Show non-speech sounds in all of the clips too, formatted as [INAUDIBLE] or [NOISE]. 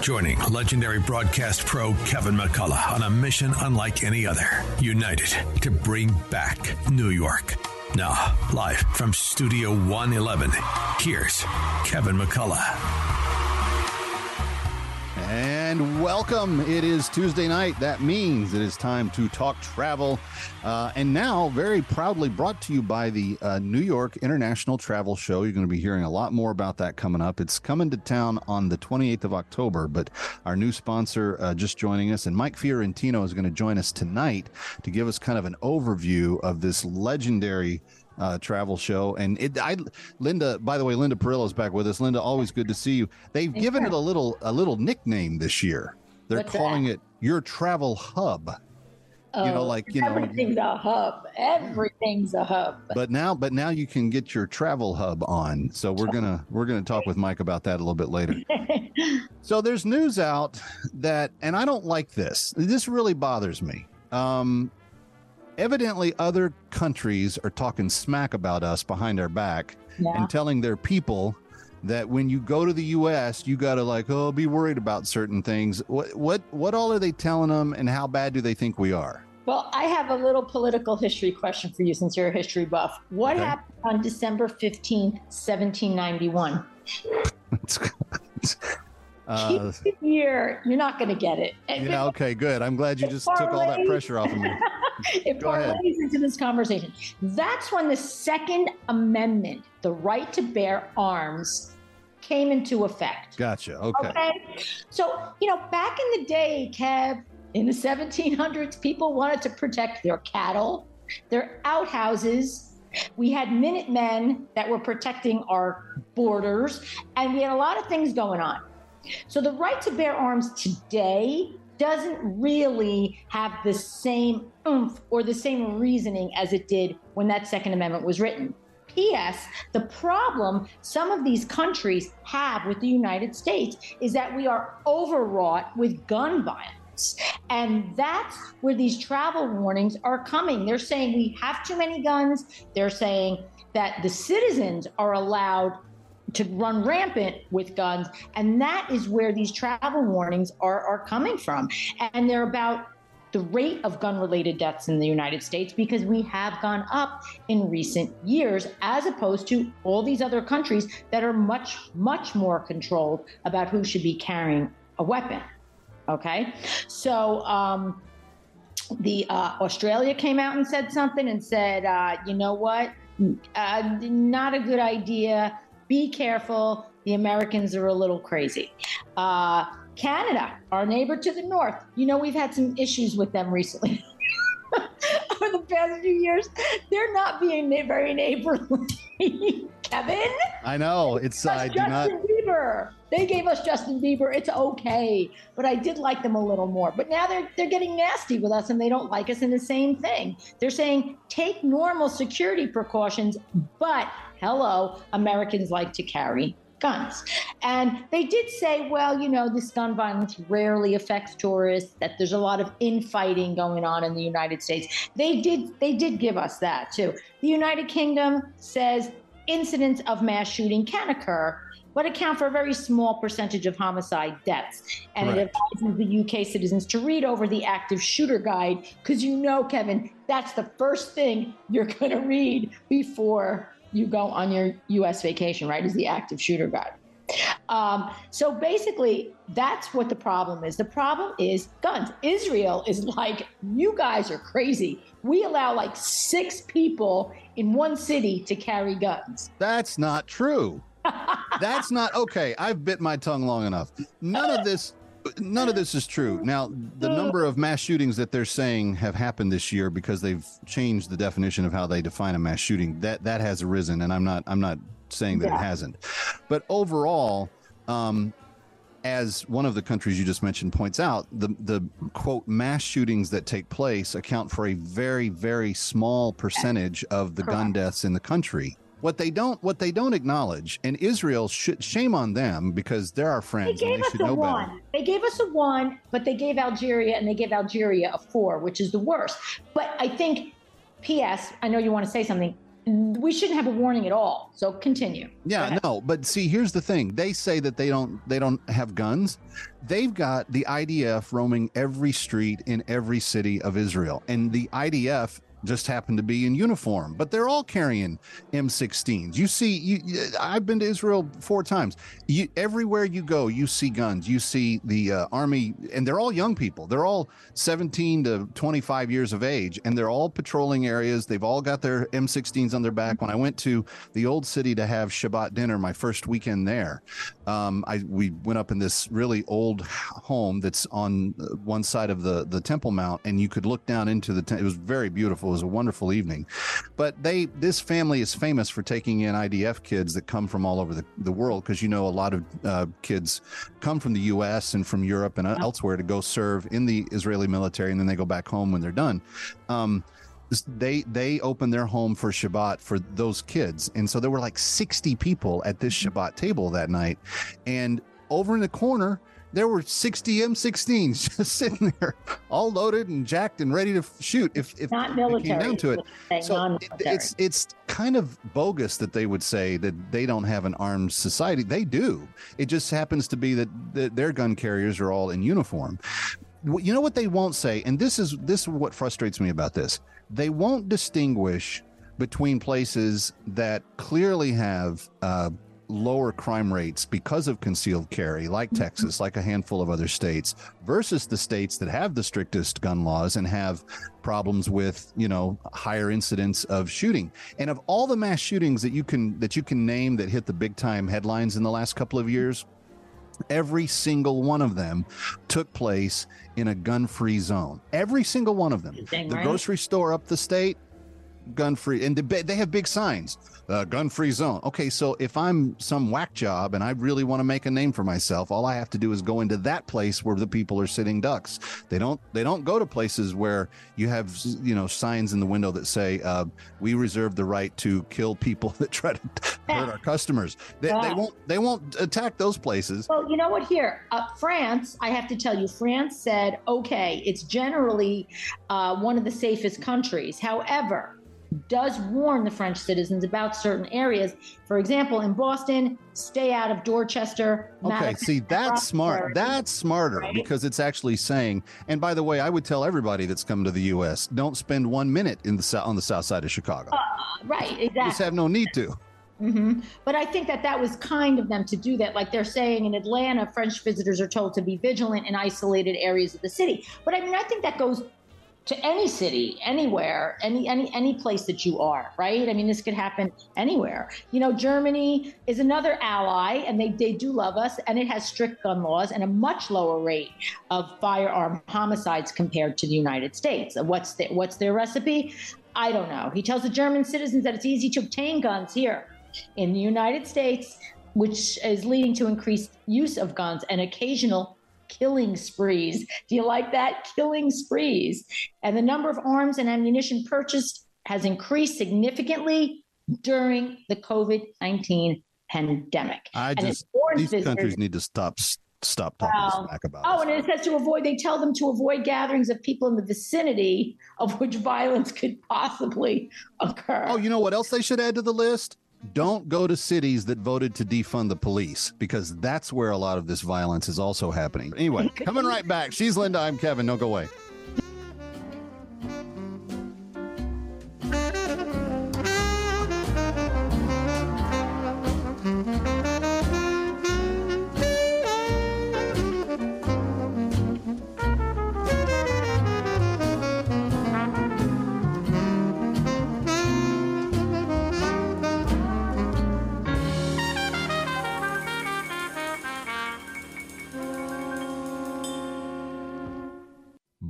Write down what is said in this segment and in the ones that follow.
joining legendary broadcast pro Kevin McCullough on a mission unlike any other. United to bring back New York. Now, live from Studio 111, here's Kevin McCullough. And welcome. It is Tuesday night. That means it is time to talk travel. Uh, and now, very proudly brought to you by the uh, New York International Travel Show. You're going to be hearing a lot more about that coming up. It's coming to town on the 28th of October, but our new sponsor uh, just joining us, and Mike Fiorentino is going to join us tonight to give us kind of an overview of this legendary uh, travel show. And it, I, Linda, by the way, Linda Perillo is back with us. Linda, always good to see you. They've Thanks given it a little, a little nickname this year. They're What's calling that? it your travel hub. Oh, you know, like you know, everything's a hub. Everything's a hub. But now, but now you can get your travel hub on. So we're gonna we're gonna talk with Mike about that a little bit later. [LAUGHS] so there's news out that, and I don't like this. This really bothers me. Um, evidently other countries are talking smack about us behind our back yeah. and telling their people that when you go to the US you got to like oh be worried about certain things what what what all are they telling them and how bad do they think we are well, I have a little political history question for you since you're a history buff. What okay. happened on December 15th, 1791? [LAUGHS] Uh, year, you're not going to get it. [LAUGHS] Yeah, okay, good. I'm glad you just parlays, took all that pressure off of me. [LAUGHS] it Go parlays into this conversation. That's when the Second Amendment, the right to bear arms, came into effect. Gotcha. Okay. Okay. So, you know, back in the day, Kev, in the 1700s, people wanted to protect their cattle, their outhouses, we had Minutemen that were protecting our borders, and we had a lot of things going on. So the right to bear arms today doesn't really have the same oomph or the same reasoning as it did when that Second Amendment was written. P.S. The problem some of these countries have with the United States is that we are overwrought with gun violence. And that's where these travel warnings are coming. They're saying we have too many guns. They're saying that the citizens are allowed to run rampant with guns. And that is where these travel warnings are, are coming from. And they're about the rate of gun related deaths in the United States because we have gone up in recent years as opposed to all these other countries that are much, much more controlled about who should be carrying a weapon. Okay. So, um, the uh, Australia came out and said something and said, uh, you know what, uh, not a good idea be careful. The Americans are a little crazy. Uh, Canada, our neighbor to the north, you know, we've had some issues with them recently. [LAUGHS] Over the past few years, they're not being very neighborly. [LAUGHS] Kevin? I know. It's uh, I Justin not... Bieber. They gave us Justin Bieber. It's okay, but I did like them a little more. But now they're they're getting nasty with us, and they don't like us. And the same thing, they're saying take normal security precautions, but hello, Americans like to carry guns. And they did say, well, you know, this gun violence rarely affects tourists, that there's a lot of infighting going on in the United States. They did they did give us that too. The United Kingdom says incidents of mass shooting can occur, but account for a very small percentage of homicide deaths. And it advises the UK citizens to read over the active shooter guide because you know, Kevin, that's the first thing you're going to read before you go on your US vacation, right? Is the active shooter guide. Um, so basically, that's what the problem is. The problem is guns. Israel is like, you guys are crazy. We allow like six people in one city to carry guns. That's not true. that's not okay. I've bit my tongue long enough. None of this none of this is true. Now, the number of mass shootings that they're saying have happened this year because they've changed the definition of how they define a mass shooting. That that has arisen, and I'm not I'm not saying that yeah. it hasn't. But overall, um, as one of the countries you just mentioned points out, the the quote mass shootings that take place account for a very very small percentage of the Correct. gun deaths in the country. What they don't what they don't acknowledge, and Israel should shame on them because they're our friends. They gave they us a one. Better. They gave us a one, but they gave Algeria and they gave Algeria a four, which is the worst. But I think, P.S. I know you want to say something we shouldn't have a warning at all. So continue. Yeah, no, but see, here's the thing. They say that they don't they don't have guns. They've got the IDF roaming every street in every city of Israel. And the IDF just happen to be in uniform, but they're all carrying M16s. You see, you, I've been to Israel four times. You, everywhere you go, you see guns. You see the uh, army, and they're all young people. They're all 17 to 25 years of age, and they're all patrolling areas. They've all got their M16s on their back. When I went to the old city to have Shabbat dinner, my first weekend there, um, I we went up in this really old home that's on uh, one side of the the Temple Mount, and you could look down into the. Te- it was very beautiful it was a wonderful evening. But they, this family is famous for taking in IDF kids that come from all over the, the world because you know a lot of uh, kids come from the U.S. and from Europe and uh, elsewhere to go serve in the Israeli military, and then they go back home when they're done. Um, they they opened their home for Shabbat for those kids, and so there were like sixty people at this mm-hmm. Shabbat table that night, and over in the corner there were 60 M16s [LAUGHS] just sitting there, all loaded and jacked and ready to shoot. If if not military, it came down to it, so it, it's it's kind of bogus that they would say that they don't have an armed society. They do. It just happens to be that, that their gun carriers are all in uniform. You know what they won't say, and this is this is what frustrates me about this. They won't distinguish between places that clearly have uh, lower crime rates because of concealed carry, like mm-hmm. Texas, like a handful of other states, versus the states that have the strictest gun laws and have problems with, you know, higher incidents of shooting. And of all the mass shootings that you can that you can name that hit the big time headlines in the last couple of years, every single one of them took place in a gun-free zone. Every single one of them. the right? grocery store up the state, gun free and they have big signs uh, gun free zone. Okay so if i'm some whack job and i really want to make a name for myself all i have to do is go into that place where the people are sitting ducks. They don't they don't go to places where you have you know signs in the window that say uh, we reserve the right to kill people [LAUGHS] that try to hurt our customers. They, they, won't they won't attack those places. Well you know what? Here uh, france i have to tell you france said okay it's generally uh, one of the safest countries. However does warn the French citizens about certain areas. For example, in Boston, stay out of Dorchester. Okay, Madison, see, that's smart. That's smarter right? because it's actually saying. And by the way, I would tell everybody that's come to the U.S. don't spend one minute in the on the south side of Chicago. Uh, right, exactly. You just have no need to. Mm-hmm. But I think that that was kind of them to do that. Like they're saying in Atlanta, French visitors are told to be vigilant in isolated areas of the city. But I mean, I think that goes to any city, anywhere, any any any place that you are, right? I mean, this could happen anywhere. You know, Germany is another ally, and they they do love us, and it has strict gun laws and a much lower rate of firearm homicides compared to the United States. What's the, what's their recipe? I don't know. He tells the German citizens that it's easy to obtain guns here in the United States, which is leading to increased use of guns and occasional killing sprees. Do you like that? Killing sprees. And the number of arms and ammunition purchased has increased significantly during the COVID 19 pandemic. I just, these visitors, countries need to stop stop talking well, smack about Oh, and it says to avoid, they tell them to avoid gatherings of people in the vicinity of which violence could possibly occur. Oh, you know what else they should add to the list? Don't go to cities that voted to defund the police because that's where a lot of this violence is also happening. Anyway, [LAUGHS] coming right back. She's Linda. I'm Kevin. Don't go away.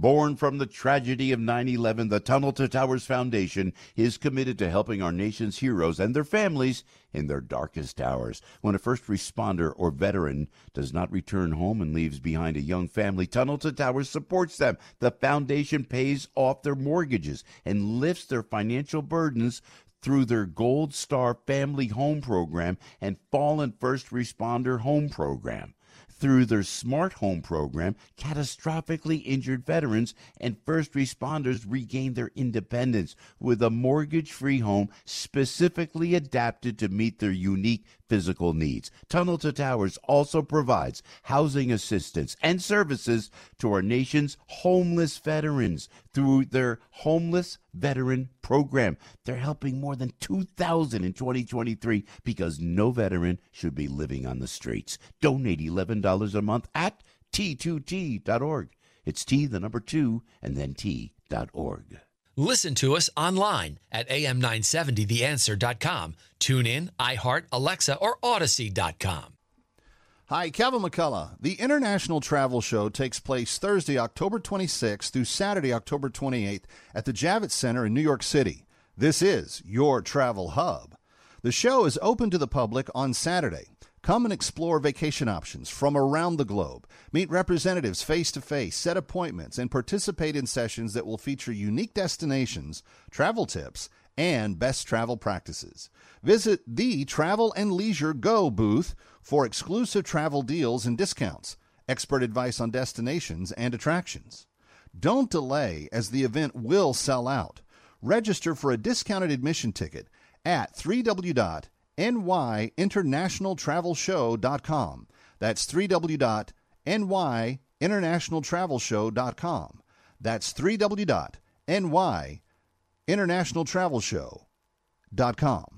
Born from the tragedy of 9 11, the Tunnel to Towers Foundation is committed to helping our nation's heroes and their families in their darkest hours. When a first responder or veteran does not return home and leaves behind a young family, Tunnel to Towers supports them. The foundation pays off their mortgages and lifts their financial burdens through their Gold Star Family Home Program and Fallen First Responder Home Program through their smart home program, catastrophically injured veterans and first responders regain their independence with a mortgage free home specifically adapted to meet their unique physical needs. Tunnel to Towers also provides housing assistance and services to our nation's homeless veterans through their Homeless Veteran Program. They're helping more than 2,000 in 2023 because no veteran should be living on the streets. Donate $11 a month at t2t.org. It's T, the number two, and then T.org. Listen to us online at am970theanswer.com. Tune in, iHeart, Alexa, or Audacy.com. Hi, Kevin McCullough. The International Travel Show takes place Thursday, October 26th through Saturday, October 28th at the Javits Center in New York City. This is your travel hub. The show is open to the public on Saturday. Come and explore vacation options from around the globe. Meet representatives face to face, set appointments, and participate in sessions that will feature unique destinations, travel tips, and best travel practices. Visit the Travel and Leisure Go booth for exclusive travel deals and discounts, expert advice on destinations and attractions. Don't delay as the event will sell out. Register for a discounted admission ticket at 3w.nyinternationaltravelshow.com. That's 3w.nyinternationaltravelshow.com. That's 3w.nyinternationaltravelshow.com.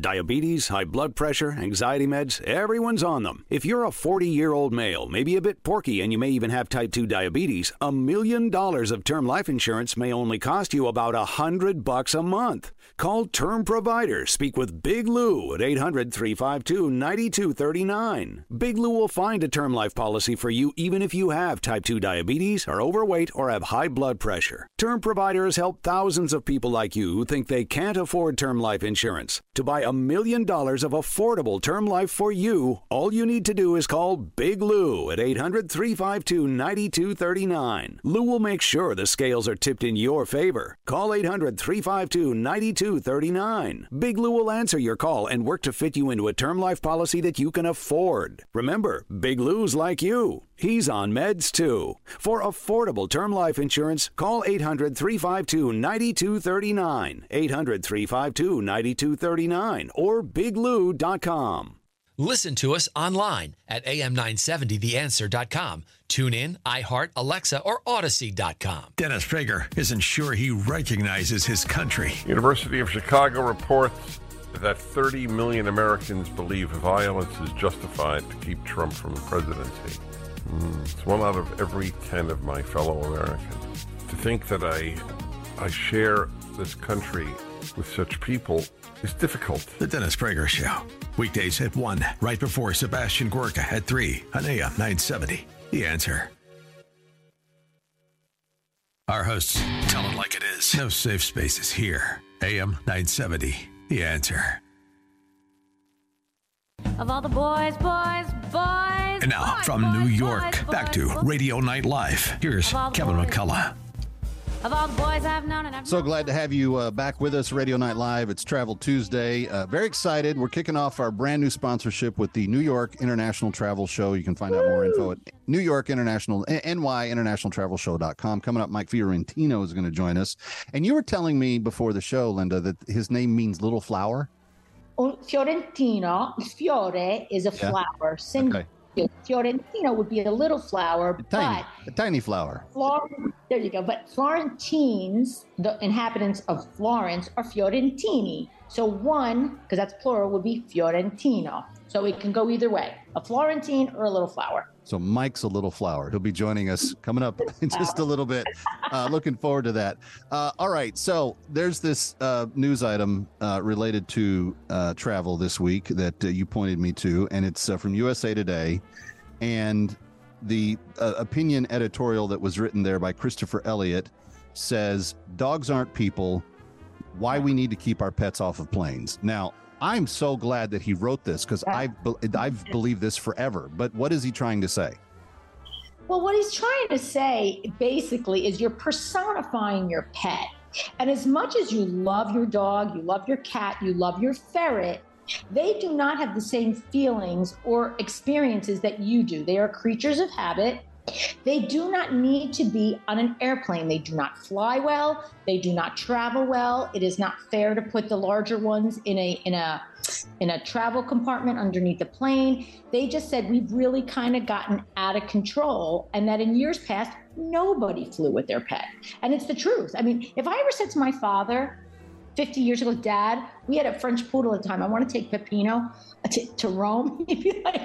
Diabetes, high blood pressure, anxiety meds, everyone's on them. If you're a 40 year old male, maybe a bit porky, and you may even have type 2 diabetes, a million dollars of term life insurance may only cost you about a hundred bucks a month. Call Term Provider. Speak with Big Lou at 800 352 9239. Big Lou will find a term life policy for you even if you have type 2 diabetes, are overweight, or have high blood pressure. Term Provider has helped thousands of people like you who think they can't afford term life insurance. To buy a million dollars of affordable term life for you, all you need to do is call Big Lou at 800 352 9239. Lou will make sure the scales are tipped in your favor. Call 800 352 9239. Big Lou will answer your call and work to fit you into a term life policy that you can afford. Remember, Big Lou's like you. He's on meds too. For affordable term life insurance, call 800 352 9239. 800 352 9239 or biglou.com. Listen to us online at am970theanswer.com. Tune in, iHeart, Alexa, or Audacy.com. Dennis Prager isn't sure he recognizes his country. University of Chicago reports that 30 million Americans believe violence is justified to keep Trump from the presidency. Mm, it's one out of every 10 of my fellow Americans. To think that I, I share this country with such people is difficult. The Dennis Prager Show. Weekdays at 1, right before Sebastian Gorka at 3 on AM 970. The answer. Our hosts tell them like it is. No safe spaces here. AM 970. The answer. Of all the boys, boys, boys. And now boys, from boys, New York, boys, back to. Radio Night Live. Here's Of all the Kevin boys. McCullough. Of all the boys I've known and I've So known- glad to have you uh, back with us, Radio Night Live. It's Travel Tuesday. Uh, very excited. We're kicking off our brand new sponsorship with the New York International Travel Show. You can find out more info at New York International, NY International Travel Show.com. Coming up, Mike Fiorentino is going to join us. And you were telling me before the show, Linda, that his name means little flower. Oh, Un fiorentino, fiore is a Yeah. flower. Sin- Okay. Fiorentino would be a little flower, A tiny, but a tiny flower. Flor- there you go. But Florentines, the inhabitants of Florence, are Fiorentini. So one, because that's plural, would be Fiorentino. So it can go either way a Florentine or a little flower. So Mike's a little flower. He'll be joining us coming up [LAUGHS] in just a little bit. Uh, looking forward to that. Uh, all right. So there's this uh, news item uh, related to uh, travel this week that uh, you pointed me to, and it's from USA Today. And the opinion editorial that was written there by Christopher Elliott says dogs aren't people. Why we need to keep our pets off of planes. Now, I'm so glad that he wrote this because I've I've believed this forever. But what is he trying to say? Well, what he's trying to say basically is you're personifying your pet. And as much as you love your dog, you love your cat, you love your ferret, they do not have the same feelings or experiences that you do. They are creatures of habit. They do not need to be on an airplane. They do not fly well. They do not travel well. It is not fair to put the larger ones in a in a in a travel compartment underneath the plane. They just said we've really kind of gotten out of control and that in years past nobody flew with their pet. And it's the truth. I mean, if I ever said to my father, 50 years ago, Dad, we had a French poodle at the time. I want to take Peppino to, to Rome. [LAUGHS] He'd be like,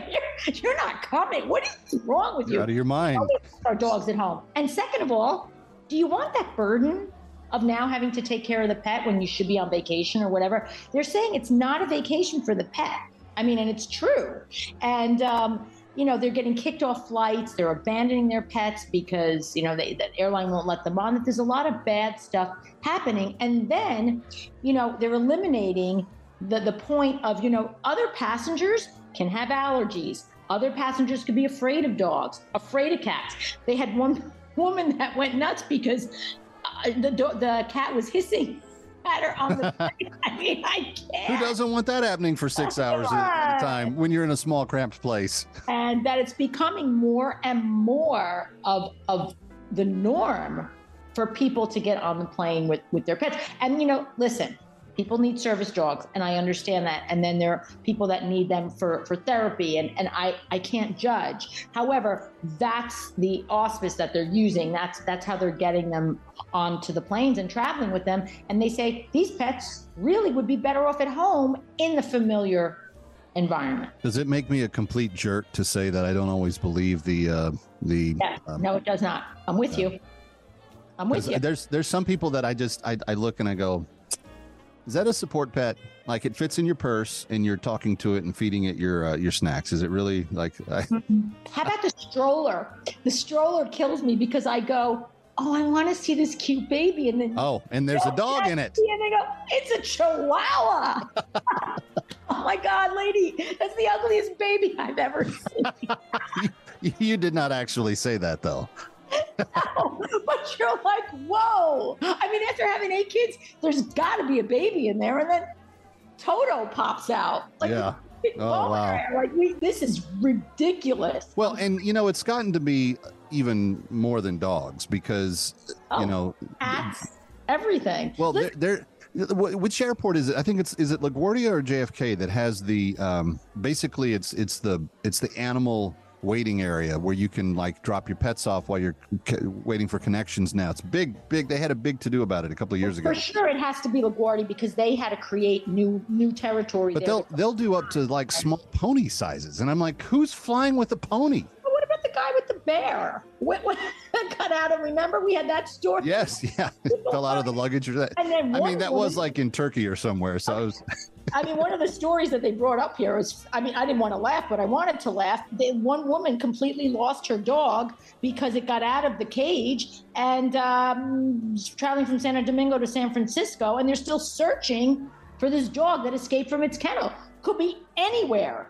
you're, you're not coming. What is wrong with You're you? out of your mind. Our dogs at home. And second of all, do you want that burden of now having to take care of the pet when you should be on vacation or whatever? They're saying it's not a vacation for the pet. I mean, and it's true. And, um, you know, they're getting kicked off flights. They're abandoning their pets because, you know, they, the airline won't let them on. That there's a lot of bad stuff happening. And then, you know, they're eliminating the, the point of, you know, other passengers can have allergies. Other passengers could be afraid of dogs, afraid of cats. They had one [LAUGHS] woman that went nuts because uh, the, the cat was hissing at her on the [LAUGHS] plane. [LAUGHS] I mean, I can't. Who doesn't want that happening for six hours at at a time when you're in a small, cramped place? and that it's becoming more and more of of the norm for people to get on the plane with with their pets. And you know, listen, people need service dogs, and I understand that. And then there are people that need them for for therapy, and and I I can't judge. However, that's the auspice that they're using. That's that's how they're getting them onto the planes and traveling with them. And they say these pets really would be better off at home in the familiar environment. Does it make me a complete jerk to say that I don't always believe the uh, the? Yeah, um, no, it does not. I'm with you. I'm with you. There's there's some people that I just I, I look and I go, is that a support pet? Like it fits in your purse and you're talking to it and feeding it your uh, your snacks. Is it really like? [LAUGHS] I, How about the stroller? The stroller kills me because I go, oh, I want to see this cute baby, and then oh, and there's a dog in it. And they go, it's a chihuahua. [LAUGHS] oh my god, lady, that's the ugliest baby I've ever seen. [LAUGHS] You did not actually say that though. [LAUGHS] but you're like, whoa. I mean, after having eight kids, there's got to be a baby in there, and then Toto pops out. Like, Yeah. Oh, wow. Like, we, this is ridiculous. Well, and you know, it's gotten to be even more than dogs because Oh. you know, Cats, everything. well, they're, they're which airport is it? I think it's is it LaGuardia or JFK that has the um basically it's it's the it's the animal waiting area where you can like drop your pets off while you're c- waiting for connections now. It's big big they had a big to do about it a couple of years ago. For sure, it has to be LaGuardia because they had to create new new territory. But they'll they'll do up to like small pony sizes and I'm like who's flying with a pony? Guy with the bear? What, what [LAUGHS] got out of? Remember, we had that story. Yes, yeah. [LAUGHS] Fell out of the luggage or that. And then I mean that was like in Turkey or somewhere. So I was [LAUGHS] I mean, one of the stories that they brought up here is, I mean, I didn't want to laugh, but I wanted to laugh. They, one woman completely lost her dog because it got out of the cage and um, traveling from Santo Domingo to San Francisco, and they're still searching for this dog that escaped from its kennel. Could be anywhere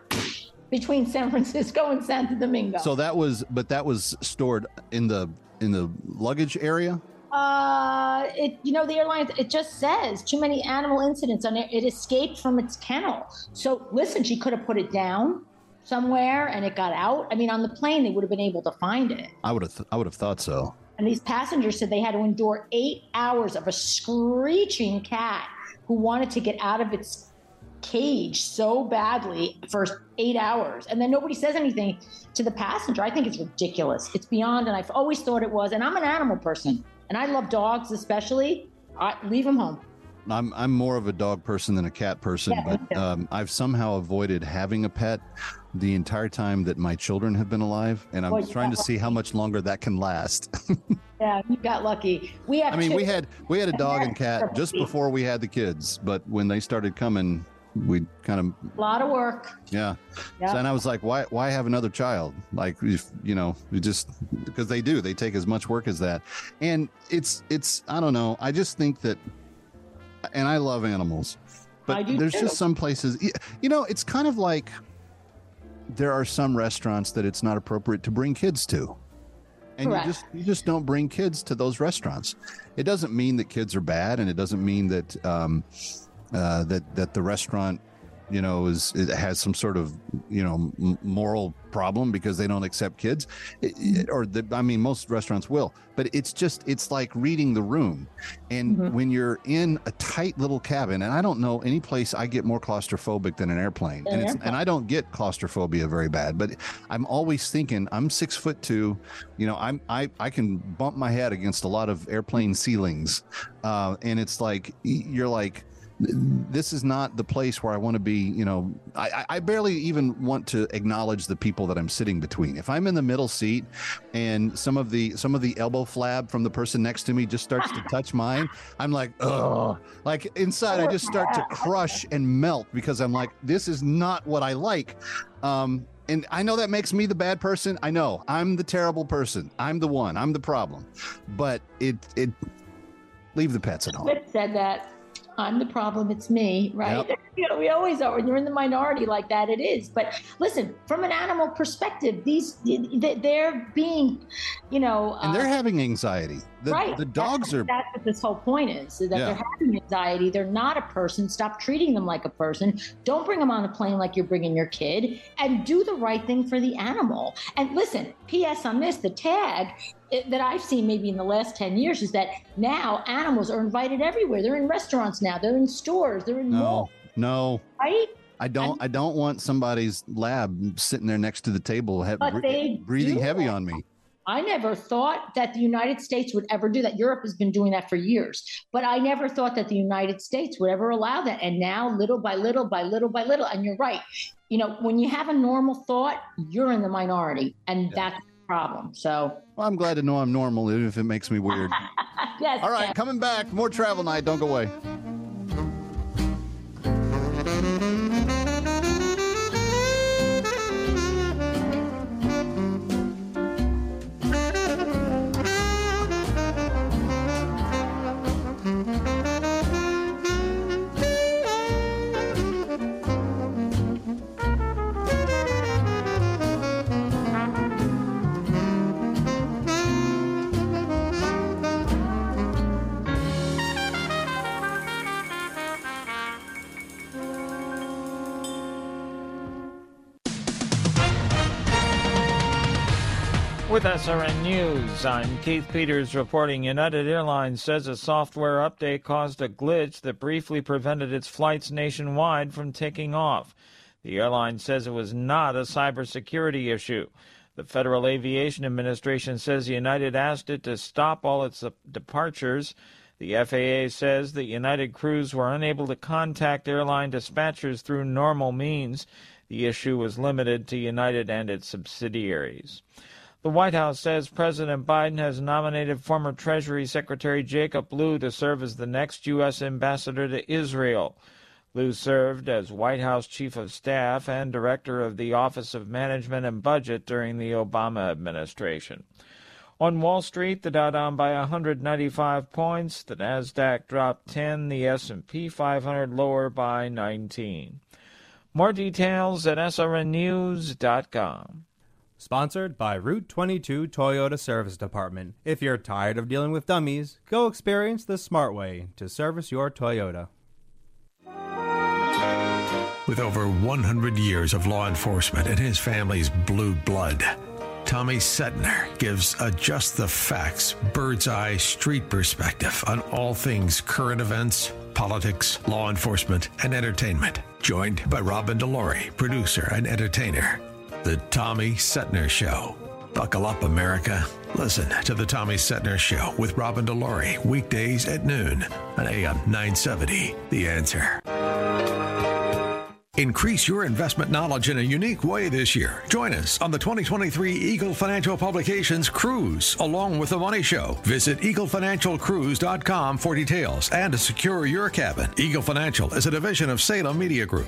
between San Francisco and Santo Domingo. So that was, but that was stored in the in the luggage area. Uh, it you know the airline it just says too many animal incidents on it, it escaped from its kennel. So listen, she could have put it down somewhere and it got out. I mean, on the plane they would have been able to find it. I would have, th- I would have thought so. And these passengers said they had to endure eight hours of a screeching cat who wanted to get out of its cage so badly for eight hours. And then nobody says anything to the passenger. I think it's ridiculous. It's beyond, and I've always thought it was. And I'm an animal person, and I love dogs especially. I leave them home. I'm I'm more of a dog person than a cat person, Yeah, but um, I've somehow avoided having a pet the entire time that my children have been alive, and I'm Well, trying to got see how much longer that can last. [LAUGHS] Yeah, you got lucky. We have. I mean, two. we had we had a [LAUGHS] dog and cat just before we had the kids, but when they started coming, we kind of A lot of work. yeah. Yep. So, and I was like, why why have another child? Like if, you know, you just because they do, they take as much work as that. And it's it's I don't know. I just think that and I love animals. But there's too. just some places you know, it's kind of like there are some restaurants that it's not appropriate to bring kids to. And Correct. you just you just don't bring kids to those restaurants. It doesn't mean that kids are bad, and it doesn't mean that um, uh, that that the restaurant, you know, is it has some sort of you know m- moral problem because they don't accept kids, It- it- or the, I mean, most restaurants will. But it's just it's like reading the room, and Mhm. when you're in a tight little cabin, and I don't know any place I get more claustrophobic than an airplane, An and it's airplane. and I don't get claustrophobia very bad, but I'm always thinking I'm six foot two, you know, I'm I I can bump my head against a lot of airplane ceilings, uh, and it's like you're like this is not the place where I want to be. You know, I, I- barely even want to acknowledge the people that I'm sitting between. If I'm in the middle seat and some of the some of the elbow flab from the person next to me just starts to touch [LAUGHS] mine, I'm like, oh, like inside I just start to [LAUGHS] crush and melt because I'm like, this is not what I like. Um, and I know that makes me the bad person. I know I'm the terrible person. I'm the one. I'm the problem. But it it leave the pets at home. Said that I'm the problem, it's me, right? [LAUGHS] You know, we always are. When you're in the minority like that, it is. But listen, from an animal perspective, these they- they're being, you know, And they're uh, having anxiety. The, right. the dogs that's, are That's what this whole point is: is that Yeah. they're having anxiety. They're not a person. Stop treating them like a person. Don't bring them on a plane like you're bringing your kid, and do the right thing for the animal. And listen, P.S. on this: the tag eh, that I've seen maybe in the last ten years is that now animals are invited everywhere. They're in restaurants now. They're in stores. They're in no, malls. no. Right? I don't. I don't want somebody's lab sitting there next to the table, they breathing heavy on me. I never thought that the United States would ever do that. Europe has been doing that for years, but I never thought that the United States would ever allow that. And now, little by little, by little by little, and you're right. You know, when you have a normal thought, you're in the minority, and that's the problem. So, Well, I'm glad to know I'm normal, even if it makes me weird. [LAUGHS] yes. All right, Jeff. coming back. More travel night. Don't go away. With SRN News, I'm Keith Peters reporting United Airlines says a software update caused a glitch that briefly prevented its flights nationwide from taking off. The airline says it was not a cybersecurity issue. The Federal Aviation Administration says United asked it to stop all its departures. The FAA says that United crews were unable to contact airline dispatchers through normal means. The issue was limited to United and its subsidiaries. The White House says President Biden has nominated former Treasury Secretary Jacob Lew to serve as the next U.S. ambassador to Israel. Lew served as White House Chief of Staff and Director of the Office of Management and Budget during the Obama administration. On Wall Street, the Dow down by 195 points, the Nasdaq dropped 10, the S&P 500 lower by 19. More details at srnnews.com. Sponsored by Route 22 Toyota Service Department. If you're tired of dealing with dummies, go experience the smart way to service your Toyota. With over 100 years of law enforcement in his family's blue blood, Tommy Setner gives a just the facts, bird's eye street perspective on all things current events, politics, law enforcement, and entertainment. Joined by Robin Delory, producer and entertainer. The Tommy Setner Show. Buckle up, America. Listen to The Tommy Setner Show with Robin Delory weekdays at noon on AM 970. The answer. Increase your investment knowledge in a unique way this year. Join us on the 2023 Eagle Financial Publications Cruise, along with The Money Show. Visit eaglefinancialcruise.com for details and to secure your cabin. Eagle Financial is a division of Salem Media Group.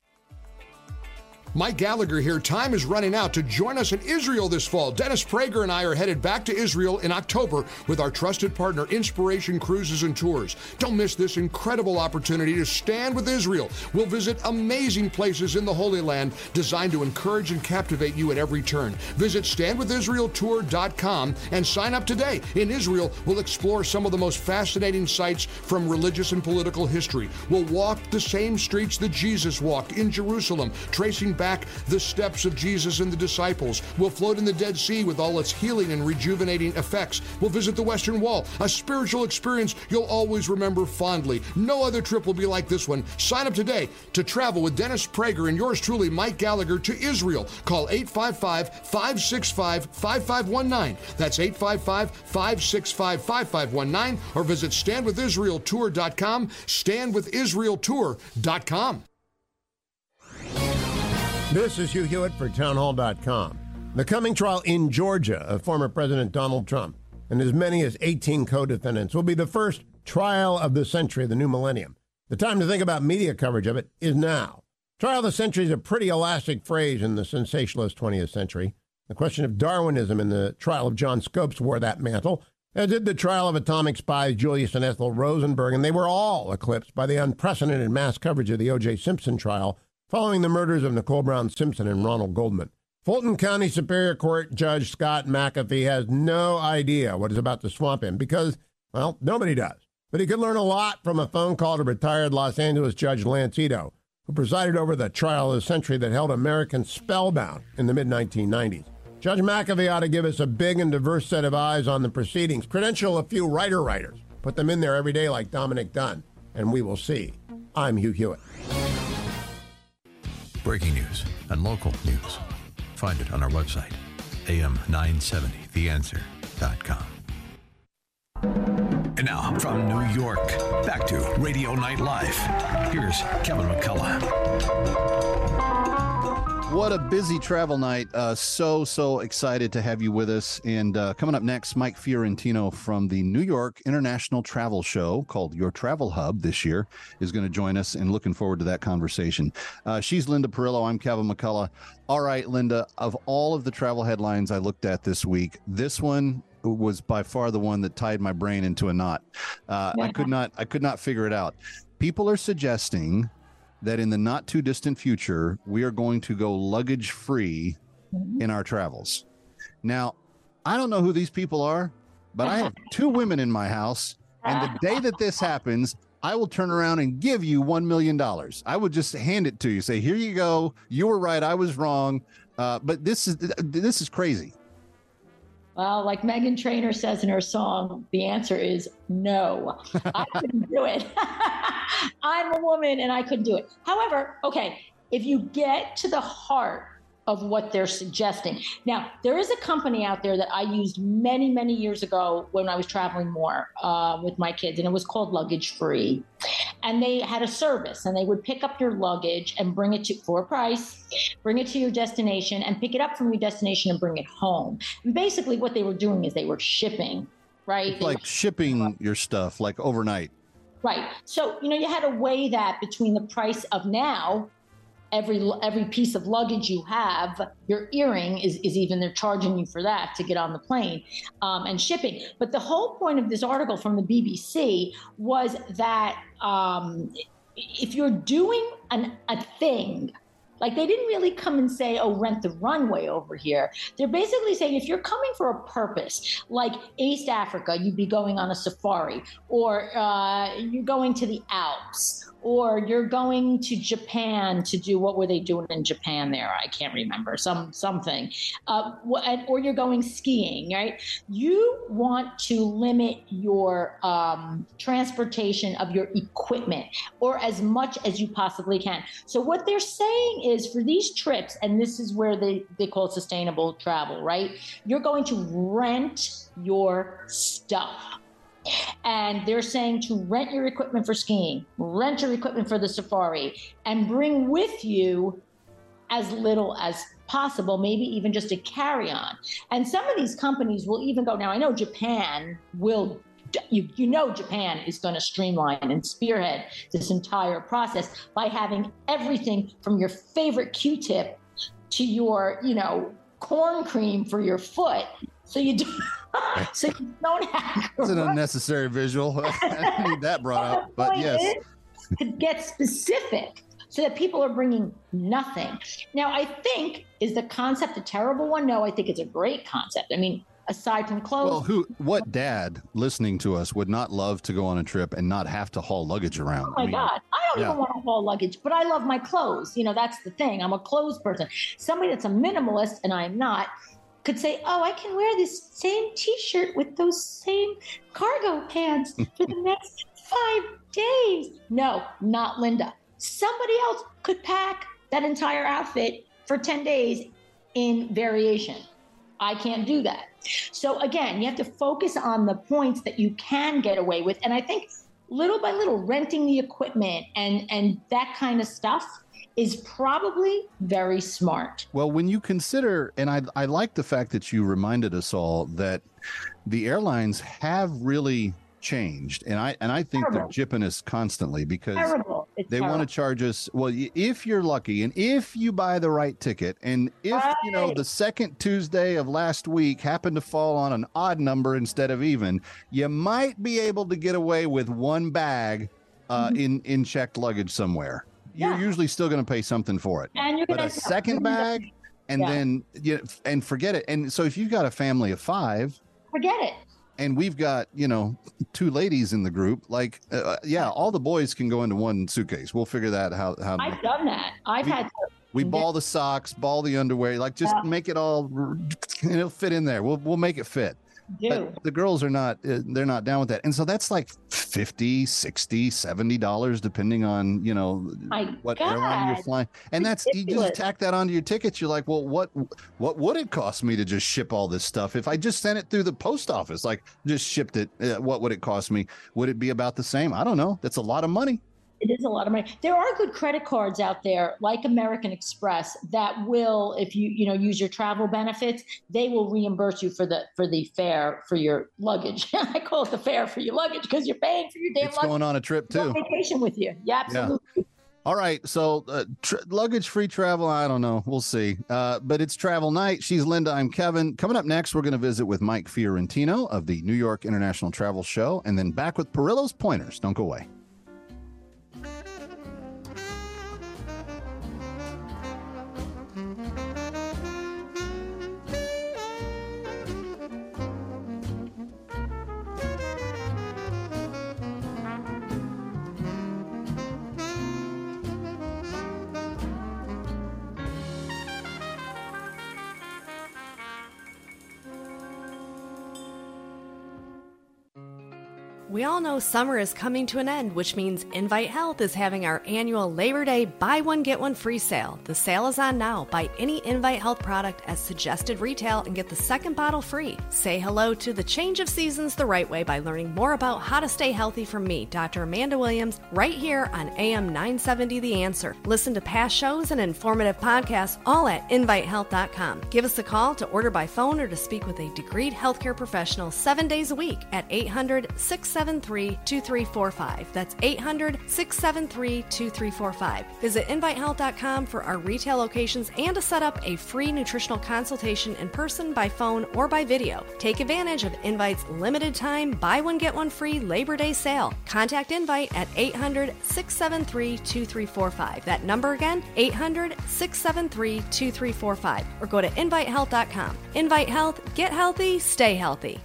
Mike Gallagher here. Time is running out to join us in Israel this fall. Dennis Prager and I are headed back to Israel in October with our trusted partner, Inspiration Cruises and Tours. Don't miss this incredible opportunity to stand with Israel. We'll visit amazing places in the Holy Land designed to encourage and captivate you at every turn. Visit standwithisraeltour.com and sign up today. In Israel, we'll explore some of the most fascinating sites from religious and political history. We'll walk the same streets that Jesus walked in Jerusalem, tracing back the steps of Jesus and the disciples. We'll float in the Dead Sea with all its healing and rejuvenating effects. We'll visit the Western Wall, a spiritual experience you'll always remember fondly. No other trip will be like this one. Sign up today to travel with Dennis Prager and yours truly, Mike Gallagher, to Israel. Call 855 565 5519. That's 855 565 5519 or visit standwithisraeltour.com, standwithisraeltour.com. This is Hugh Hewitt for townhall.com. The coming trial in Georgia of former President Donald Trump and as many as 18 co defendants will be the first trial of the century, the new millennium. The time to think about media coverage of it is now. Trial of the century is a pretty elastic phrase in the sensationalist 20th century. The question of Darwinism in the trial of John Scopes wore that mantle, as did the trial of atomic spies Julius and Ethel Rosenberg, and they were all eclipsed by the unprecedented mass coverage of the O.J. Simpson trial following the murders of Nicole Brown Simpson and Ronald Goldman. Fulton County Superior Court Judge Scott McAfee has no idea what is about to swamp him because, well, nobody does. But he could learn a lot from a phone call to retired Los Angeles Judge Lance Ito, who presided over the trial of the century that held Americans spellbound in the mid 1990s. Judge McAfee ought to give us a big and diverse set of eyes on the proceedings, credential a few writer writers, put them in there every day like Dominick Dunne, and we will see. I'm Hugh Hewitt breaking news, and local news. Find it on our website, am970theanswer.com. And now, from New York, back to Radio Night Live. Here's Kevin McCullough. What a busy travel night. Uh, so, so excited to have you with us. And uh, coming up next, Mike Fiorentino from the New York International Travel Show called Your Travel Hub this year is going to join us and looking forward to that conversation. Uh, she's Linda Perillo. I'm Kevin McCullough. All right, Linda, of all of the travel headlines I looked at this week, this one was by far the one that tied my brain into a knot. Uh, I could not, I could not figure it out. People are suggesting that in the not too distant future, we are going to go luggage free in our travels. Now, I don't know who these people are, but I have two women in my house. And the day that this happens, I will turn around and give you $1 million. I would just hand it to you, say, here you go. You were right. I was wrong. Uh, but this is, this is crazy. Well, like Meghan Trainor says in her song, the answer is no. I [LAUGHS] couldn't do it. [LAUGHS] I'm a woman and I couldn't do it. However, okay, if you get to the heart of what they're suggesting. Now, there is a company out there that I used many, many years ago when I was traveling more uh, with my kids, and it was called Luggage Free. And they had a service, and they would pick up your luggage and bring it to for a price, bring it to your destination, and pick it up from your destination and bring it home. And basically, what they were doing is they were shipping, right? It's like shipping your stuff like overnight. Right. So, you know, you had to weigh that between the price of now every every piece of luggage you have, your earring is, is even they're charging you for that to get on the plane um, and shipping. But the whole point of this article from the BBC was that um, if you're doing an, a thing like they didn't really come and say, oh, rent the runway over here. They're basically saying if you're coming for a purpose, like East Africa, you'd be going on a safari, or uh, you're going to the Alps, or you're going to Japan to do what were they doing in Japan there? I can't remember some something, uh, or you're going skiing, right? You want to limit your um, transportation of your equipment or as much as you possibly can. So what they're saying is for these trips, and this is where they they call sustainable travel, right? You're going to rent your stuff. And they're saying to rent your equipment for skiing, rent your equipment for the safari, and bring with you as little as possible, maybe even just a carry on. And some of these companies will even go. Now, I know Japan will. You, you know Japan is going to streamline and spearhead this entire process by having everything from your favorite Q-tip to your, you know, corn cream for your foot. So you do, [LAUGHS] so you don't have. It's an unnecessary visual. [LAUGHS] I need that brought up, [LAUGHS] but yes. to get specific so that people are bringing nothing. Now, I think is the concept a terrible one? No, I think it's a great concept. I mean, aside from clothes. Well, who, what dad listening to us would not love to go on a trip and not have to haul luggage around? Oh my I mean, God. I don't yeah. even want to haul luggage, but I love my clothes. You know, that's the thing. I'm a clothes person. Somebody that's a minimalist, and I'm not, could say, Oh, I can wear this same t shirt with those same cargo pants for the next five days. No, not Linda. Somebody else could pack that entire outfit for 10 days in variation. I can't do that. So again, you have to focus on the points that you can get away with. And I think little by little, renting the equipment and and that kind of stuff is probably very smart. Well, when you consider, and I, I like the fact that you reminded us all that the airlines have really changed, and I and I think terrible. they're jipping us constantly because they want to charge us. Well, if you're lucky, and if you buy the right ticket, and if right. you know the second Tuesday of last week happened to fall on an odd number instead of even, you might be able to get away with one bag uh, mm-hmm. in in checked luggage somewhere. You're yeah. usually still going to pay something for it, and you're but a second bag. And yeah. then you know, and forget it. And so if you've got a family of five, forget it and we've got you know two ladies in the group like uh, uh, yeah all the boys can go into one suitcase we'll figure that how how i've done that i've we, had to we ball the socks ball the underwear like just yeah. make it all [LAUGHS] it'll fit in there we'll, we'll make it fit do. The girls are not uh, they're not down with that. And so that's like 50 60 70 dollars depending on you know My what God. airline you're flying. And that's you just tack that onto your tickets you're like well what what would it cost me to just ship all this stuff? If i just sent it through the post office like just shipped it uh, what would it cost me? Would it be about the same? I don't know. That's a lot of money it is a lot of money. There are good credit cards out there, like American Express, that will, if you you know use your travel benefits, they will reimburse you for the for the fare for your luggage. [LAUGHS] I call it the fare for your luggage because you're paying for your damn. It's luggage. going on a trip too. Vacation with you, yeah, absolutely. Yeah. All right, so uh, tr- luggage free travel. I don't know. We'll see. Uh, but it's travel night. She's Linda. I'm Kevin. Coming up next, we're going to visit with Mike Fiorentino of the New York International Travel Show, and then back with Perillo's Pointers. Don't go away. Know summer is coming to an end, which means Invite Health is having our annual Labor Day buy one get one free sale. The sale is on now. Buy any Invite Health product as suggested retail and get the second bottle free. Say hello to the change of seasons the right way by learning more about how to stay healthy from me, Dr. Amanda Williams, right here on AM 970 The Answer. Listen to past shows and informative podcasts all at invitehealth.com. Give us a call to order by phone or to speak with a degreed healthcare professional seven days a week at 800 670 673 2345. That's 800 673 2345. Visit InviteHealth.com for our retail locations and to set up a free nutritional consultation in person, by phone, or by video. Take advantage of Invite's limited time buy one get one free Labor Day sale. Contact Invite at 800 673 2345. That number again, 800 673 2345. Or go to InviteHealth.com. Invite Health, get healthy, stay healthy.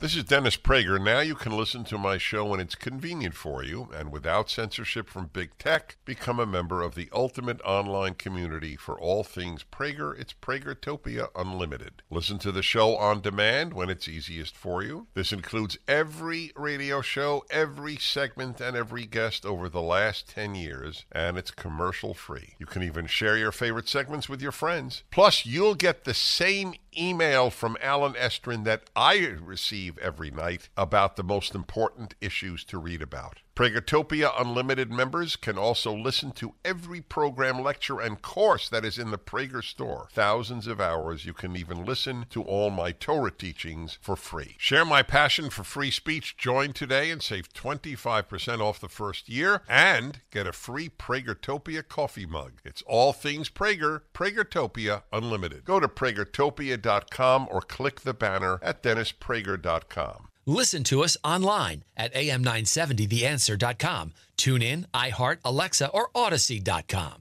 This is Dennis Prager. Now you can listen to my show when it's convenient for you and without censorship from big tech. Become a member of the ultimate online community for all things Prager. It's Pragertopia Unlimited. Listen to the show on demand when it's easiest for you. This includes every radio show, every segment, and every guest over the last 10 years, and it's commercial free. You can even share your favorite segments with your friends. Plus, you'll get the same email from Allen Estrin that I receive every night about the most important issues to read about. Pragertopia Unlimited members can also listen to every program, lecture, and course that is in the Prager store. Thousands of hours. You can even listen to all my Torah teachings for free. Share my passion for free speech. Join today and save 25% off the first year and get a free Pragertopia coffee mug. It's all things Prager, Pragertopia Unlimited. Go to pragertopia.com or click the banner at dennisprager.com. Listen to us online at am970theanswer.com. Tune in, iHeart, Alexa, or Audacy.com.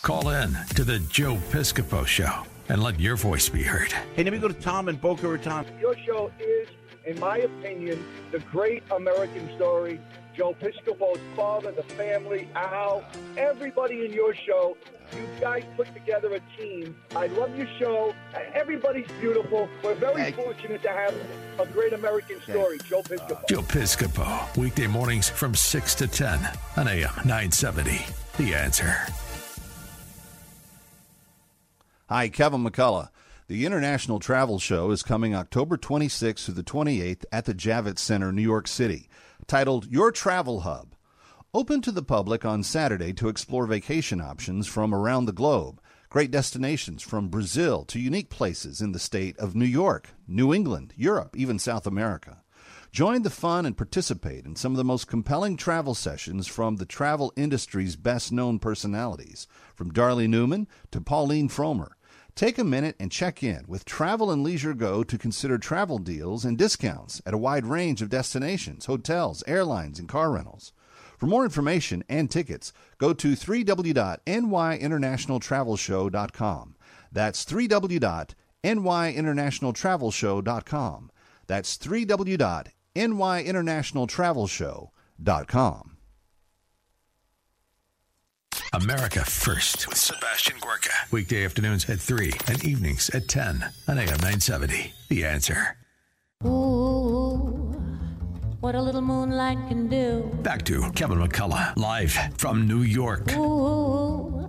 Call in to the Joe Piscopo Show and let your voice be heard. Hey, let me go to Tom in Boca Raton. Your show is, in my opinion, the great American story. Joe Piscopo's father, the family, Al, everybody in your show. You guys put together a team. I love your show. Everybody's beautiful. We're very fortunate to have a great American story. Joe Piscopo. Joe Piscopo, weekday mornings from 6 to 10 on AM 970. The answer. Hi, Kevin McCullough. The International Travel Show is coming October 26th through the 28th at the Javits Center, New York City, titled Your Travel Hub. Open to the public on Saturday to explore vacation options from around the globe. Great destinations from Brazil to unique places in the state of New York, New England, Europe, even South America. Join the fun and participate in some of the most compelling travel sessions from the travel industry's best known personalities, from Darley Newman to Pauline Frommer. Take a minute and check in with Travel and Leisure Go to consider travel deals and discounts at a wide range of destinations, hotels, airlines, and car rentals. For more information and tickets, go to 3w.nyinternationaltravelshow.com. That's 3w.nyinternationaltravelshow.com. That's 3w.nyinternationaltravelshow.com. America First with Sebastian Gorka. Weekday afternoons at 3 and evenings at 10 on AM 970. The answer. Ooh, what a little moonlight can do. Back to Kevin McCullough, live from New York. Ooh,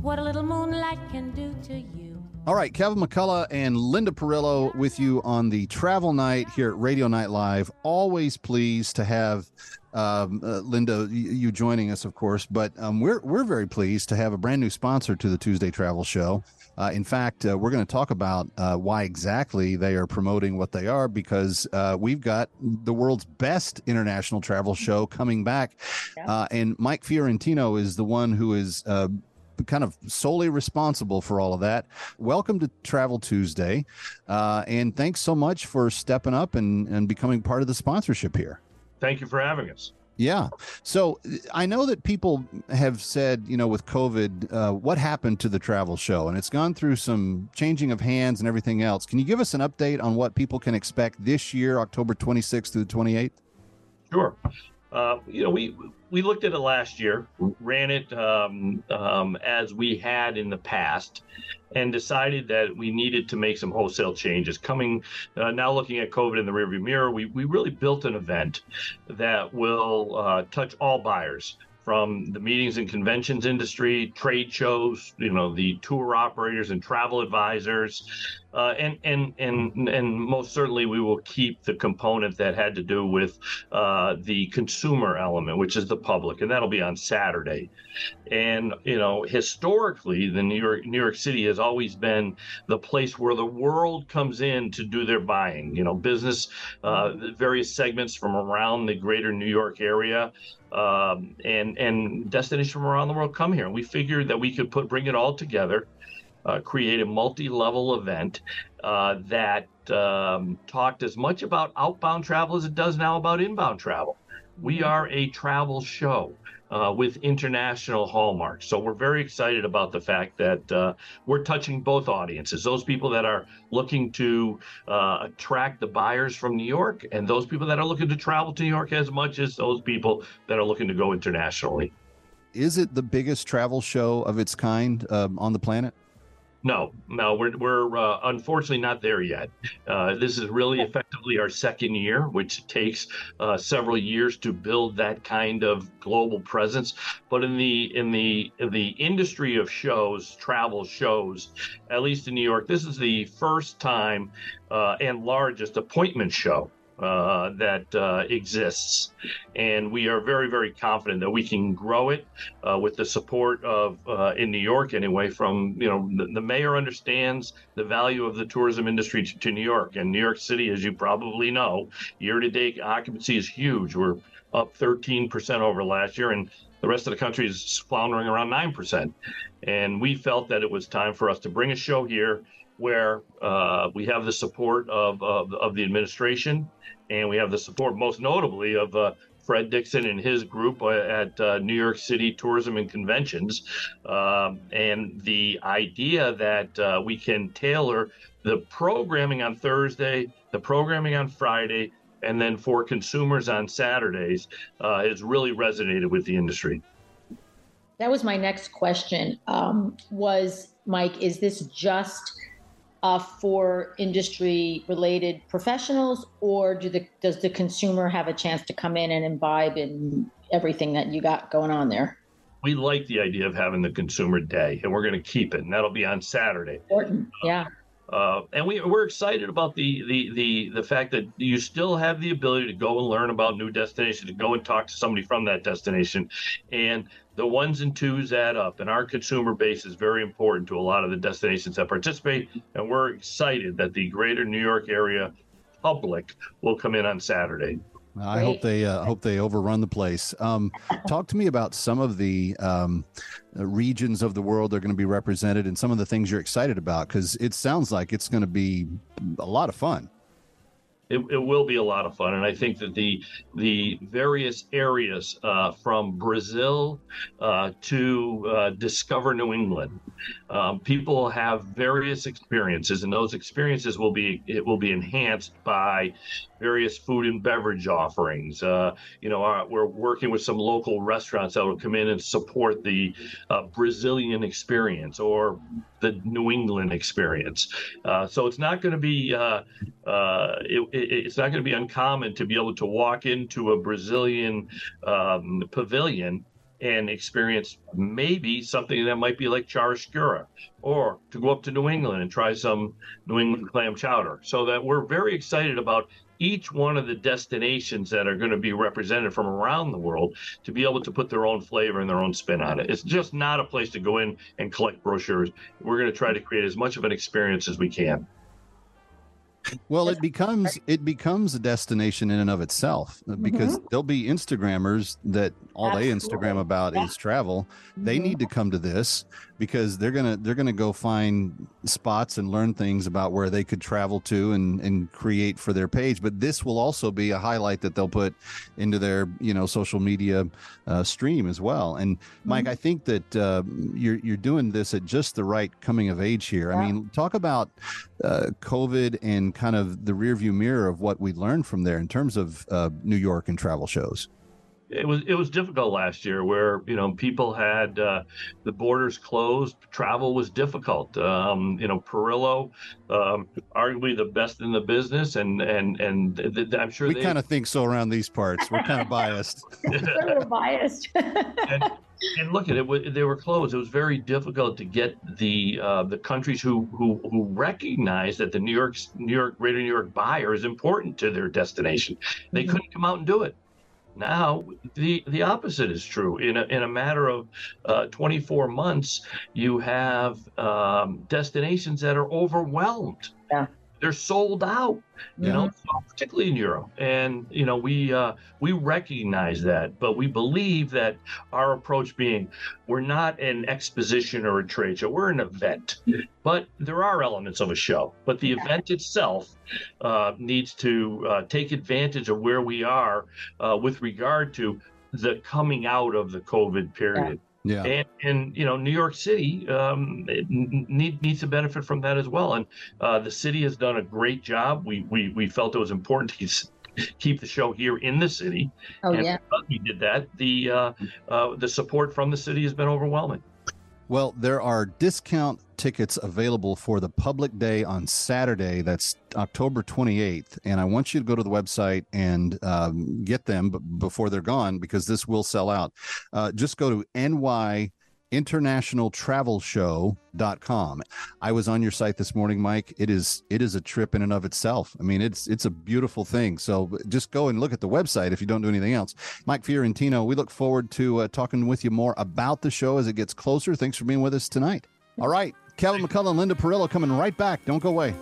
what a little moonlight can do to you. All right, Kevin McCullough and Linda Perillo with you on the travel night here at Radio Night Live. Always pleased to have um, uh, Linda you, you joining us, of course, but um, we're we're very pleased to have a brand new sponsor to the Tuesday Travel Show. Uh, in fact, uh, we're going to talk about uh, why exactly they are promoting what they are because uh, we've got the world's best international travel show coming back, uh, and Mike Fiorentino is the one who is uh, kind of solely responsible for all of that. Welcome to Travel Tuesday, uh, and thanks so much for stepping up and, and becoming part of the sponsorship here. Thank you for having us. Yeah. So I know that people have said, you know, with COVID, uh, what happened to the travel show? And it's gone through some changing of hands and everything else. Can you give us an update on what people can expect this year, October 26th through the 28th? Sure. Uh, you know, we we looked at it last year, ran it um, um, as we had in the past, and decided that we needed to make some wholesale changes. Coming uh, now, looking at COVID in the rearview mirror, we we really built an event that will uh, touch all buyers from the meetings and conventions industry, trade shows, you know, the tour operators and travel advisors, uh, and and and and most certainly we will keep the component that had to do with uh, the consumer element, which is the public, and that'll be on Saturday. And you know, historically, the New York New York City has always been the place where the world comes in to do their buying. You know, business, uh, various segments from around the greater New York area um, and and destinations from around the world come here. We figured that we could put bring it all together, uh, create a multi-level event uh, that um, talked as much about outbound travel as it does now about inbound travel. We are a travel show. uh, with international hallmarks. So we're very excited about the fact that uh, we're touching both audiences those people that are looking to uh, attract the buyers from New York, and those people that are looking to travel to New York as much as those people that are looking to go internationally. Is it the biggest travel show of its kind um, on the planet? No, no, we're we're uh, unfortunately not there yet. Uh, this is really effectively our second year, which takes uh, several years to build that kind of global presence. But in the in the in the industry of shows, travel shows, at least in New York, this is the first time uh, and largest appointment show uh, that uh, exists. And we are very, very confident that we can grow it uh, with the support of, uh, in New York anyway, from, you know, the, the, mayor understands the value of the tourism industry to, to, New York. And New York City, as you probably know, year to date occupancy is huge. We're up 13% over last year. And the rest of the country is floundering around 9%. And we felt that it was time for us to bring a show here where uh, we have the support of, of, of, the administration and we have the support, most notably, of uh, Fred Dixon and his group uh, at uh, New York City Tourism and Conventions. Um, and the idea that uh, we can tailor the programming on Thursday, the programming on Friday, and then for consumers on Saturdays uh, has really resonated with the industry. That was my next question. Um, was Mike, is this just uh, for industry related professionals, or do the, does the consumer have a chance to come in and imbibe in everything that you got going on there? We like the idea of having the consumer day, and we're going to keep it, and that'll be on Saturday. Important, yeah. Uh, Uh, and we, we're excited about the, the the the fact that you still have the ability to go and learn about new destinations, to go and talk to somebody from that destination, and the ones and twos add up. And our consumer base is very important to a lot of the destinations that participate. And we're excited that the greater New York area public will come in on Saturday. I hope they uh, hope they overrun the place. Um, talk to me about some of the um, regions of the world that are going to be represented and some of the things you're excited about because it sounds like it's going to be a lot of fun it, it will be a lot of fun. And I think that the the various areas uh, from Brazil uh, to uh, discover New England, um, people have various experiences, and those experiences will be it will be enhanced by various food and beverage offerings. Uh, you know, our, we're working with some local restaurants that will come in and support the uh, Brazilian experience or the New England experience. Uh, so it's not going to be uh, uh, it, it's not going to be uncommon to be able to walk into a Brazilian um, pavilion and experience maybe something that might be like churrascaria, or to go up to New England and try some New England clam chowder. So that we're very excited about each one of the destinations that are going to be represented from around the world to be able to put their own flavor and their own spin on it. It's just not a place to go in and collect brochures. We're going to try to create as much of an experience as we can well it becomes it becomes a destination in and of itself uh, because mm-hmm. there'll be instagrammers that all Absolutely. they instagram about yeah. is travel they mm-hmm. need to come to this because they're gonna they're gonna go find spots and learn things about where they could travel to and and create for their page but this will also be a highlight that they'll put into their you know social media uh, stream as well and mike mm-hmm. i think that uh, you're you're doing this at just the right coming of age here yeah. i mean talk about uh, covid and kind of the rearview mirror of what we learned from there in terms of uh, new york and travel shows it was it was difficult last year where you know people had uh, the borders closed travel was difficult. Um, you know Perillo um, arguably the best in the business and and and th- th- I'm sure we kind of think so around these parts. We're kind of biased. [LAUGHS] We're biased. [LAUGHS] And, and look at it they were closed. It was very difficult to get the uh, the countries who who who recognize that the New York New York Greater New York buyer is important to their destination. They mm-hmm. couldn't come out and do it now, the, the opposite is true. In a, in a matter of uh, 24 months, you have um, destinations that are overwhelmed. Yeah. They're sold out you know, particularly in Europe. And you know, we uh, we recognize that, but we believe that our approach being we're not an exposition or a trade show, we're an event. But there are elements of a show, but the event itself uh, needs to uh, take advantage of where we are uh, with regard to the coming out of the COVID period. Yeah. And, and you know, New York City um, need, needs to benefit from that as well. And uh, the city has done a great job. We, we, we felt it was important to keep the show here in the city. Oh, and yeah. because we did that. The uh, uh, the support from the city has been overwhelming. Well, there are discount tickets available for the public day on Saturday. That's October 28th. And I want you to go to the website and um, get them before they're gone because this will sell out. Uh, just go to NY internationaltravelshow.com. I was on your site this morning, Mike. It is it is a trip in and of itself. I mean, it's it's a beautiful thing. So just go and look at the website if you don't do anything else. Mike Fiorentino, we look forward to uh, talking with you more about the show as it gets closer. Thanks for being with us tonight. All right, Kevin McCullough and Linda Perillo coming right back. Don't go away.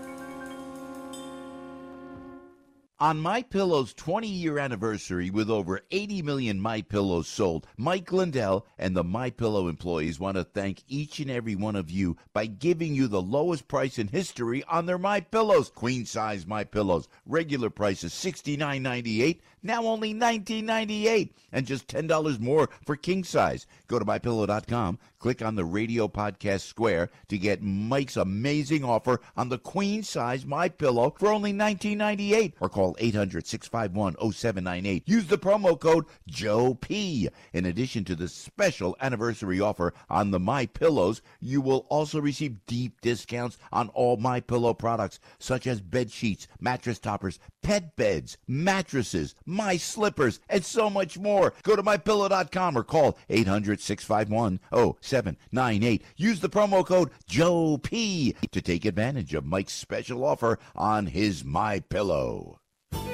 On My Pillow's 20-year anniversary with over 80 million My Pillows sold, Mike Lindell and the My Pillow employees want to thank each and every one of you by giving you the lowest price in history on their My Pillows. Queen size My Pillows, regular price is $69.98, now only $19.98, and just $10 more for king size. Go to mypillow.com, click on the radio podcast square to get Mike's amazing offer on the queen size My Pillow for only $19.98 or call 800-651-0798. Use the promo code Joe P. In addition to the special anniversary offer on the My Pillows, you will also receive deep discounts on all My Pillow products such as bed sheets, mattress toppers, pet beds, mattresses, my slippers, and so much more. Go to mypillow.com or call 800-651-0798. Use the promo code Joe to take advantage of Mike's special offer on his My Pillow.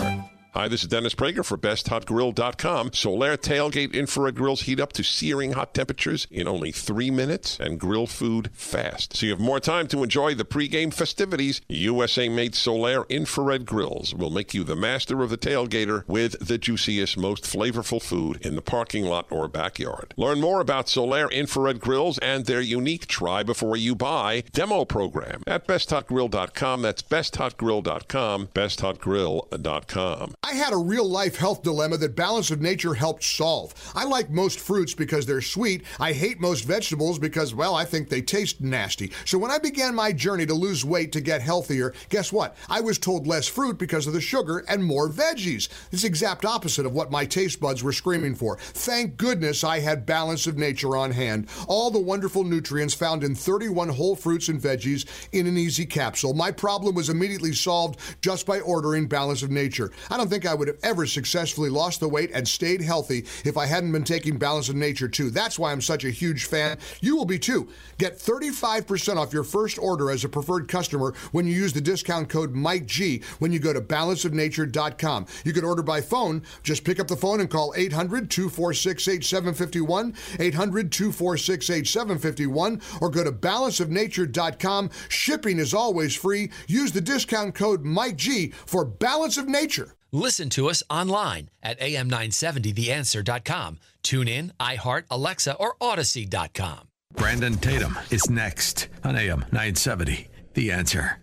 War. Hi, this is Dennis Prager for BestHotGrill.com. Solaire tailgate infrared grills heat up to searing hot temperatures in only three minutes and grill food fast. So you have more time to enjoy the pregame festivities. USA-made Solaire infrared grills will make you the master of the tailgater with the juiciest, most flavorful food in the parking lot or backyard. Learn more about Solaire infrared grills and their unique try before you buy demo program at BestHotGrill.com. That's BestHotGrill.com, BestHotGrill.com. I had a real life health dilemma that Balance of Nature helped solve. I like most fruits because they're sweet. I hate most vegetables because, well, I think they taste nasty. So when I began my journey to lose weight to get healthier, guess what? I was told less fruit because of the sugar and more veggies. It's the exact opposite of what my taste buds were screaming for. Thank goodness I had Balance of Nature on hand. All the wonderful nutrients found in 31 whole fruits and veggies in an easy capsule. My problem was immediately solved just by ordering Balance of Nature. I don't think I would have ever successfully lost the weight and stayed healthy if I hadn't been taking Balance of Nature too. That's why I'm such a huge fan. You will be too. Get 35% off your first order as a preferred customer when you use the discount code MikeG when you go to balanceofnature.com. You can order by phone. Just pick up the phone and call 800 246 8751, 800 246 8751, or go to balanceofnature.com. Shipping is always free. Use the discount code MikeG for Balance of Nature. Listen to us online at am970theanswer.com. Tune in, iHeart, Alexa, or Audacy.com. Brandon Tatum is next on AM 970. The answer.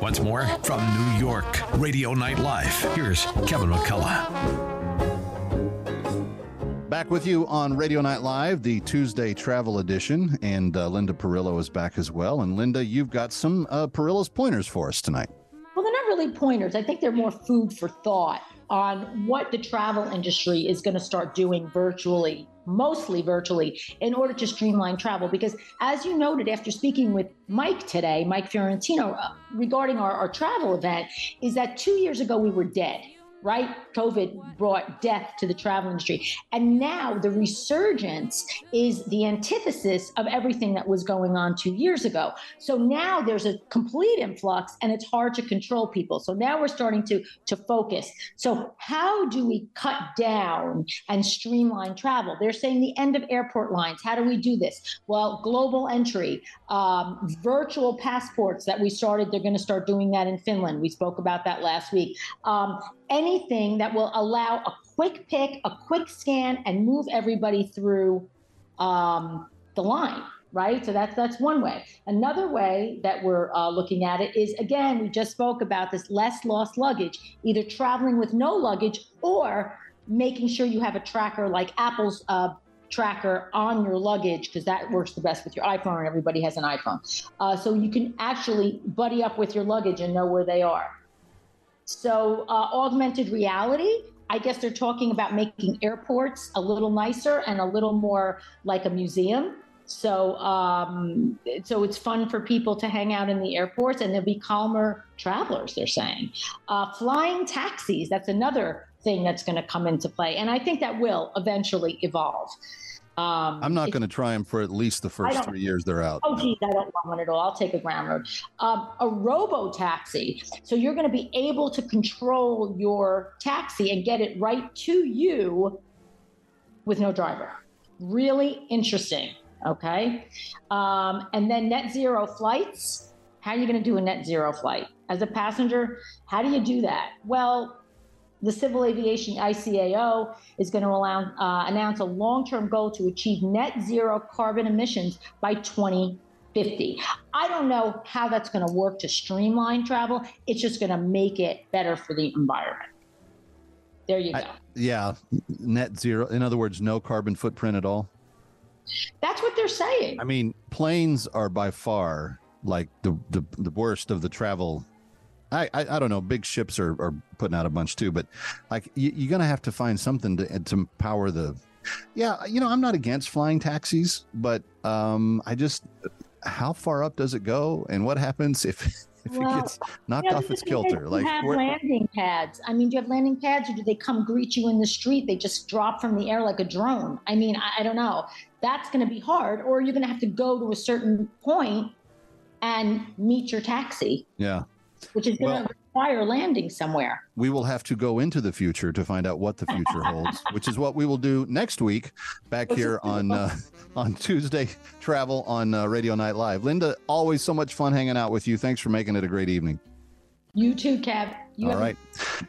Once more from New York, Radio Night Live. Here's Kevin McCullough. Back with you on Radio Night Live, the Tuesday travel edition, and uh, Linda Perillo is back as well. And Linda, you've got some uh, Perillo's pointers for us tonight. Well, they're not really pointers. I think they're more food for thought on what the travel industry is going to start doing virtually, mostly virtually, in order to streamline travel. Because as you noted after speaking with Mike today, Mike Fiorentino, uh, regarding our, our travel event, is that two years ago we were dead. Right? COVID brought death to the travel industry. And now the resurgence is the antithesis of everything that was going on two years ago. So now there's a complete influx and it's hard to control people. So now we're starting to, to focus. So, how do we cut down and streamline travel? They're saying the end of airport lines. How do we do this? Well, global entry, um, virtual passports that we started, they're going to start doing that in Finland. We spoke about that last week. Um, anything that will allow a quick pick, a quick scan, and move everybody through um, the line. Right, so that's that's one way. Another way that we're uh, looking at it is again, we just spoke about this less lost luggage, either traveling with no luggage or making sure you have a tracker like Apple's uh, tracker on your luggage because that works the best with your iPhone, and everybody has an iPhone. Uh, so you can actually buddy up with your luggage and know where they are. So, uh, augmented reality, I guess they're talking about making airports a little nicer and a little more like a museum. So, um, so it's fun for people to hang out in the airports, and there'll be calmer travelers. They're saying, uh, flying taxis. That's another thing that's going to come into play, and I think that will eventually evolve. Um, I'm not going to try them for at least the first three years they're out. Oh, geez, I don't want one at all. I'll take a ground road. Um, a robo taxi. So you're going to be able to control your taxi and get it right to you with no driver. Really interesting. Okay. Um, and then net zero flights. How are you going to do a net zero flight? As a passenger, how do you do that? Well, the Civil Aviation ICAO is going to allow, uh, announce a long term goal to achieve net zero carbon emissions by 2050. I don't know how that's going to work to streamline travel. It's just going to make it better for the environment. There you go. I, yeah, net zero. In other words, no carbon footprint at all. That's what they're saying. I mean, planes are by far like the the, the worst of the travel I, I, I don't know. Big ships are, are putting out a bunch too, but like you, you're gonna have to find something to to power the. Yeah, you know, I'm not against flying taxis, but um, I just how far up does it go, and what happens if [LAUGHS] if well, it gets knocked you know, off its kilter? Like have landing pads. I mean, do you have landing pads, or do they come greet you in the street? They just drop from the air like a drone. I mean, I, I don't know. That's going to be hard, or you're going to have to go to a certain point and meet your taxi. Yeah which is going to well, require landing somewhere. We will have to go into the future to find out what the future holds, [LAUGHS] which is what we will do next week back here on uh, on Tuesday Travel on uh, Radio Night Live. Linda, always so much fun hanging out with you. Thanks for making it a great evening. You too, Kev. You All right.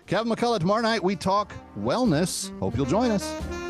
Kevin McCullough, tomorrow night we talk wellness. Hope you'll join us.